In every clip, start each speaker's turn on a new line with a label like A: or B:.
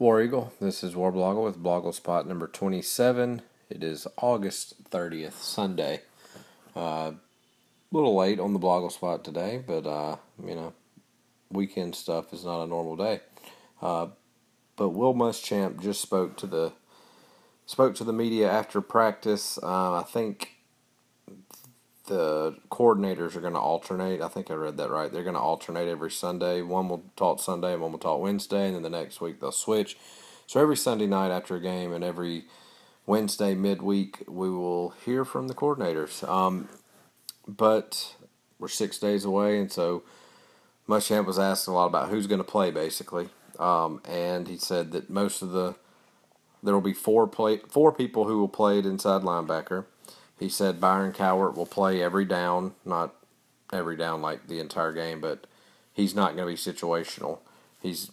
A: War Eagle. This is War Blogle with Blogle Spot number 27. It is August 30th, Sunday. Uh, a little late on the Blogle Spot today, but, uh, you know, weekend stuff is not a normal day. Uh, but Will Muschamp just spoke to the spoke to the media after practice. Uh, I think the coordinators are going to alternate. I think I read that right. They're going to alternate every Sunday. One will talk Sunday and one will talk Wednesday, and then the next week they'll switch. So every Sunday night after a game and every Wednesday midweek, we will hear from the coordinators. Um, but we're six days away, and so Muschamp was asked a lot about who's going to play, basically. Um, and he said that most of the there will be four play four people who will play at inside linebacker. He said Byron Cowart will play every down, not every down like the entire game, but he's not going to be situational. He's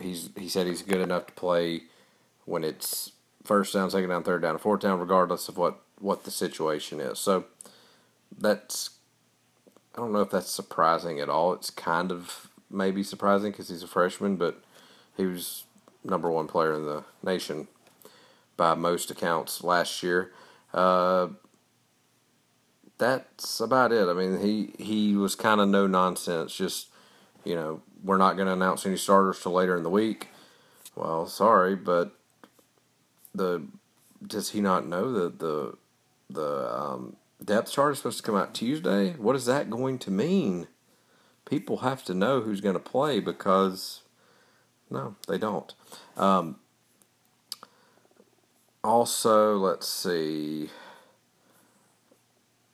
A: he's he said he's good enough to play when it's first down, second down, third down, fourth down, regardless of what what the situation is. So that's I don't know if that's surprising at all. It's kind of maybe surprising because he's a freshman, but he was number one player in the nation by most accounts last year. Uh, that's about it. I mean, he he was kind of no nonsense. Just you know, we're not going to announce any starters till later in the week. Well, sorry, but the does he not know that the the um, depth chart is supposed to come out Tuesday? What is that going to mean? People have to know who's going to play because no, they don't. Um, also, let's see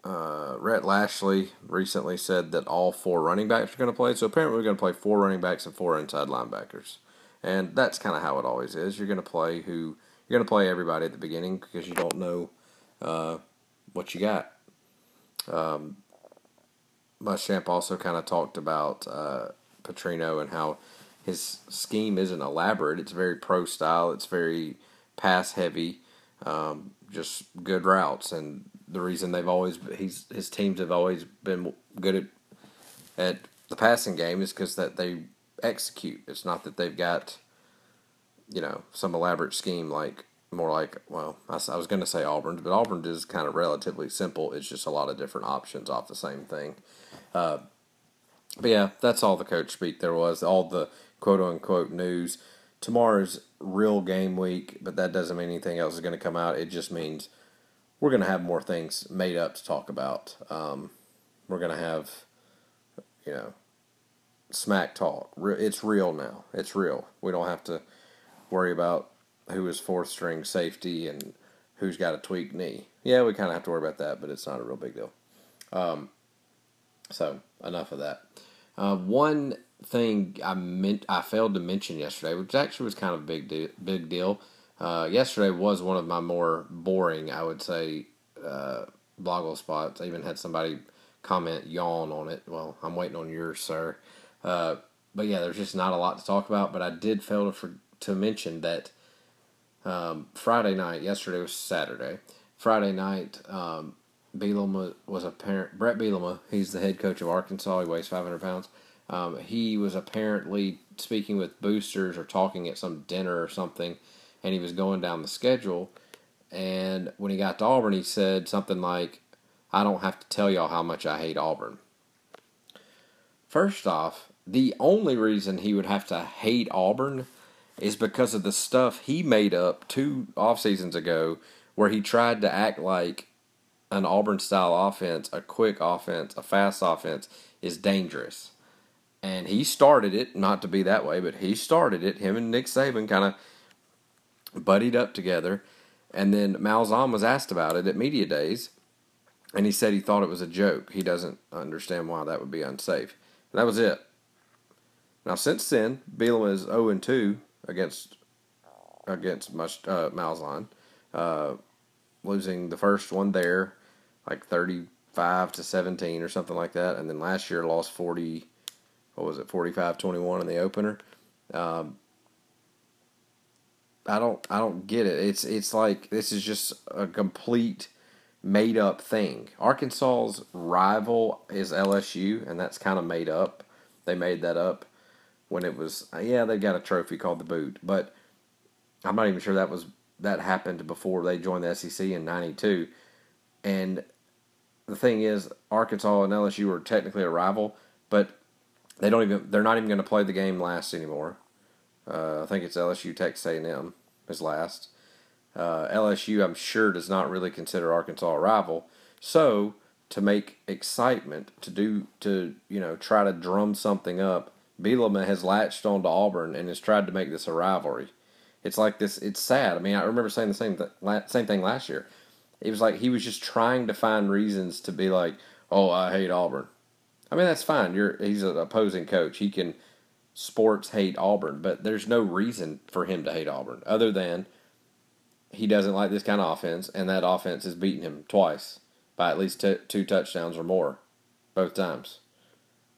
A: uh, Rhett Lashlee recently said that all four running backs are going to play. So apparently, we're going to play four running backs and four inside linebackers, and that's kind of how it always is. You're going to play who you're going to play everybody at the beginning because you don't know uh, what you got. Um, Muschamp also kind of talked about uh, Petrino and how his scheme isn't elaborate. It's very pro style. It's very pass heavy. Um, just good routes and the reason they've always he's his teams have always been good at at the passing game is because that they execute. It's not that they've got you know some elaborate scheme like more like well I, I was going to say Auburn, but Auburn is kind of relatively simple. It's just a lot of different options off the same thing. Uh, but yeah, that's all the coach speak there was. All the quote unquote news. Tomorrow's real game week, but that doesn't mean anything else is going to come out. It just means we're going to have more things made up to talk about. Um, we're going to have, you know, smack talk. It's real now. It's real. We don't have to worry about who is fourth string safety and who's got a tweaked knee. Yeah, we kind of have to worry about that, but it's not a real big deal. Um, so enough of that. Uh, one thing I meant I failed to mention yesterday, which actually was kind of a big deal, big deal uh, yesterday was one of my more boring, I would say, uh, blogle spots. I even had somebody comment yawn on it. Well, I'm waiting on yours, sir. Uh, but yeah, there's just not a lot to talk about. But I did fail to for, to mention that um, Friday night. Yesterday was Saturday. Friday night, um, Bielema was a parent. Bret Bielema, he's the head coach of Arkansas. He weighs 500 pounds. Um, he was apparently speaking with boosters or talking at some dinner or something and he was going down the schedule. And when he got to Auburn, he said something like, I don't have to tell y'all how much I hate Auburn. First off, the only reason he would have to hate Auburn is because of the stuff he made up two off seasons ago where he tried to act like an Auburn style offense, a quick offense, a fast offense is dangerous. And he started it, not to be that way, but he started it. Him and Nick Saban kind of buddied up together. And then Malzahn was asked about it at media days, and he said he thought it was a joke. He doesn't understand why that would be unsafe. And that was it. Now since then, Bielema is 0 2 against against uh, Malzahn, uh, losing the first one there, like 35 to 17 or something like that, and then last year lost 40. What was it, 45-21 in the opener? Um, I don't I don't get it. It's it's like this is just a complete made up thing. Arkansas's rival is LSU, and that's kind of made up. They made that up when it was yeah they got a trophy called the boot, but I'm not even sure that was that happened before they joined the SEC in '92. And the thing is, Arkansas and LSU are technically a rival, but they don't even they're not even going to play the game last anymore. Uh, I think it's LSU Texas A&M is last. Uh, LSU, I'm sure, does not really consider Arkansas a rival. So to make excitement, to do to you know try to drum something up, Bielema has latched on to Auburn and has tried to make this a rivalry. It's like this. It's sad. I mean, I remember saying the same th- same thing last year. It was like he was just trying to find reasons to be like, "Oh, I hate Auburn." I mean, that's fine. You're he's an opposing coach. He can sports hate Auburn, but there's no reason for him to hate Auburn other than he doesn't like this kind of offense, and that offense has beaten him twice by at least t- two touchdowns or more, both times.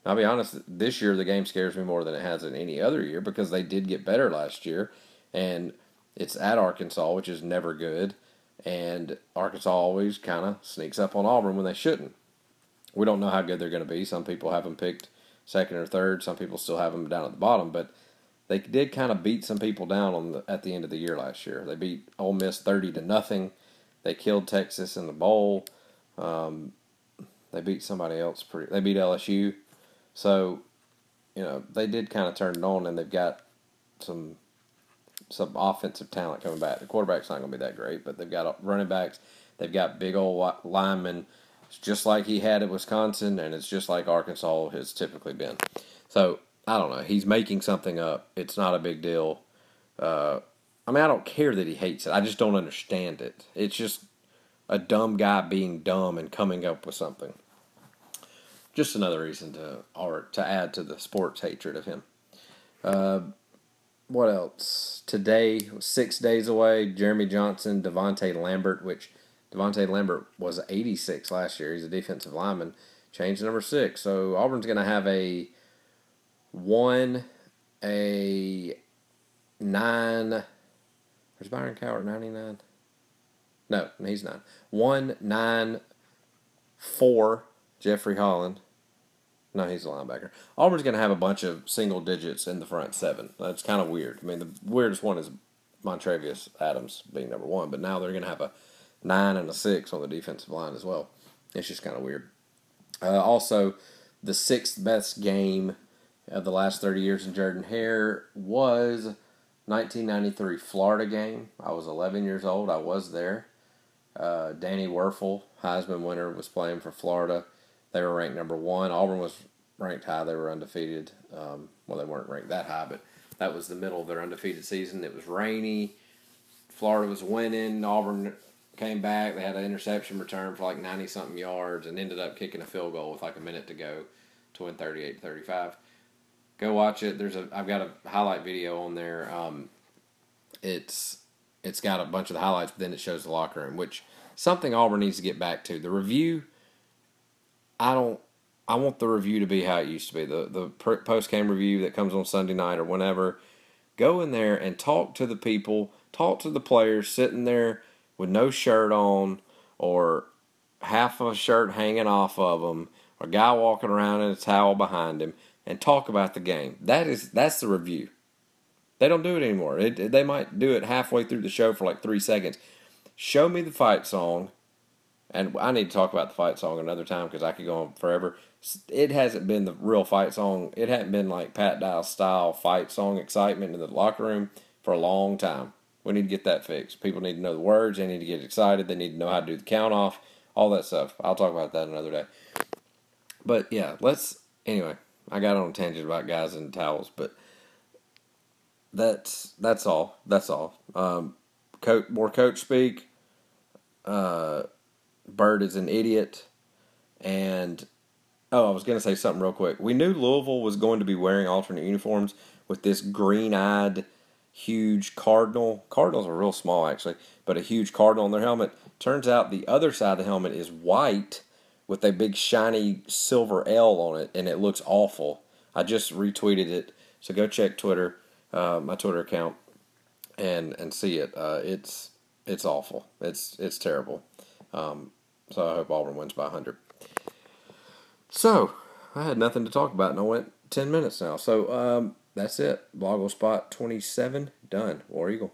A: I'll be honest, this year the game scares me more than it has in any other year because they did get better last year, and it's at Arkansas, which is never good, and Arkansas always kind of sneaks up on Auburn when they shouldn't. We don't know how good they're going to be. Some people have them picked second or third. Some people still have them down at the bottom, but they did kind of beat some people down on the, at the end of the year last year. They beat Ole Miss thirty to nothing. They killed Texas in the bowl. Um, they beat somebody else pretty. They beat LSU, so you know they did kind of turn it on, and they've got some some offensive talent coming back. The quarterback's not going to be that great, but they've got running backs. They've got big old linemen it's just like he had at Wisconsin, and it's just like Arkansas has typically been. So I don't know. He's making something up. It's not a big deal. Uh, I mean, I don't care that he hates it. I just don't understand it. It's just a dumb guy being dumb and coming up with something. Just another reason to or to add to the sports hatred of him. Uh, what else? Today, six days away, Jeremy Johnson, DaVonte Lambert, which DaVonte Lambert was 86 last year. He's a defensive lineman. Changed number six. So Auburn's going to have a one, a nine. Where's Byron Cowart? 99? No, he's nine. One, nine, four, Jeffrey Holland. No, he's a linebacker. Auburn's going to have a bunch of single digits in the front seven. That's kind of weird. I mean, the weirdest one is Montravius Adams being number one, but now they're going to have a nine and a six on the defensive line as well. It's just kind of weird. Uh, also, the sixth best game of the last 30 years in Jordan Hare was 1993 Florida game. I was 11 years old. I was there. Uh, Danny Wuerffel, Heisman winner, was playing for Florida. They were ranked number one. Auburn was ranked high. They were undefeated. Um, well, they weren't ranked that high, but that was the middle of their undefeated season. It was rainy. Florida was winning. Auburn came back. They had an interception return for like 90 something yards and ended up kicking a field goal with like a minute to go to win 38 35. Go watch it. There's a I've got a highlight video on there. Um, it's it's got a bunch of the highlights, but then it shows the locker room, which something Auburn needs to get back to. The review, I don't. I want the review to be how it used to be. The the post game review that comes on Sunday night or whenever. Go in there and talk to the people, talk to the players sitting there with no shirt on or half a shirt hanging off of them or a guy walking around in a towel behind him and talk about the game. That is that's the review. They don't do it anymore. It, they might do it halfway through the show for like three seconds. Show me the fight song, and I need to talk about the fight song another time because I could go on forever. It hasn't been the real fight song. It hadn't been like Pat Dye style fight song excitement in the locker room for a long time. We need to get that fixed. People need to know the words. They need to get excited. They need to know how to do the count off. All that stuff. I'll talk about that another day. But yeah, let's. Anyway, I got on a tangent about guys in towels, but that's that's all. That's all. Um, coach, more coach speak. Uh, Bird is an idiot, and oh, I was gonna say something real quick. We knew Louisville was going to be wearing alternate uniforms with this green-eyed huge cardinal. Cardinals are real small, actually, but a huge cardinal on their helmet. Turns out the other side of the helmet is white with a big shiny silver L on it, and it looks awful. I just retweeted it, so go check Twitter, uh, my Twitter account, and and see it. Uh, it's it's awful. It's it's terrible. Um, so I hope Auburn wins by 100. So I had nothing to talk about, and I went 10 minutes now. So um, that's it. Blogle Spot 27 done. War Eagle.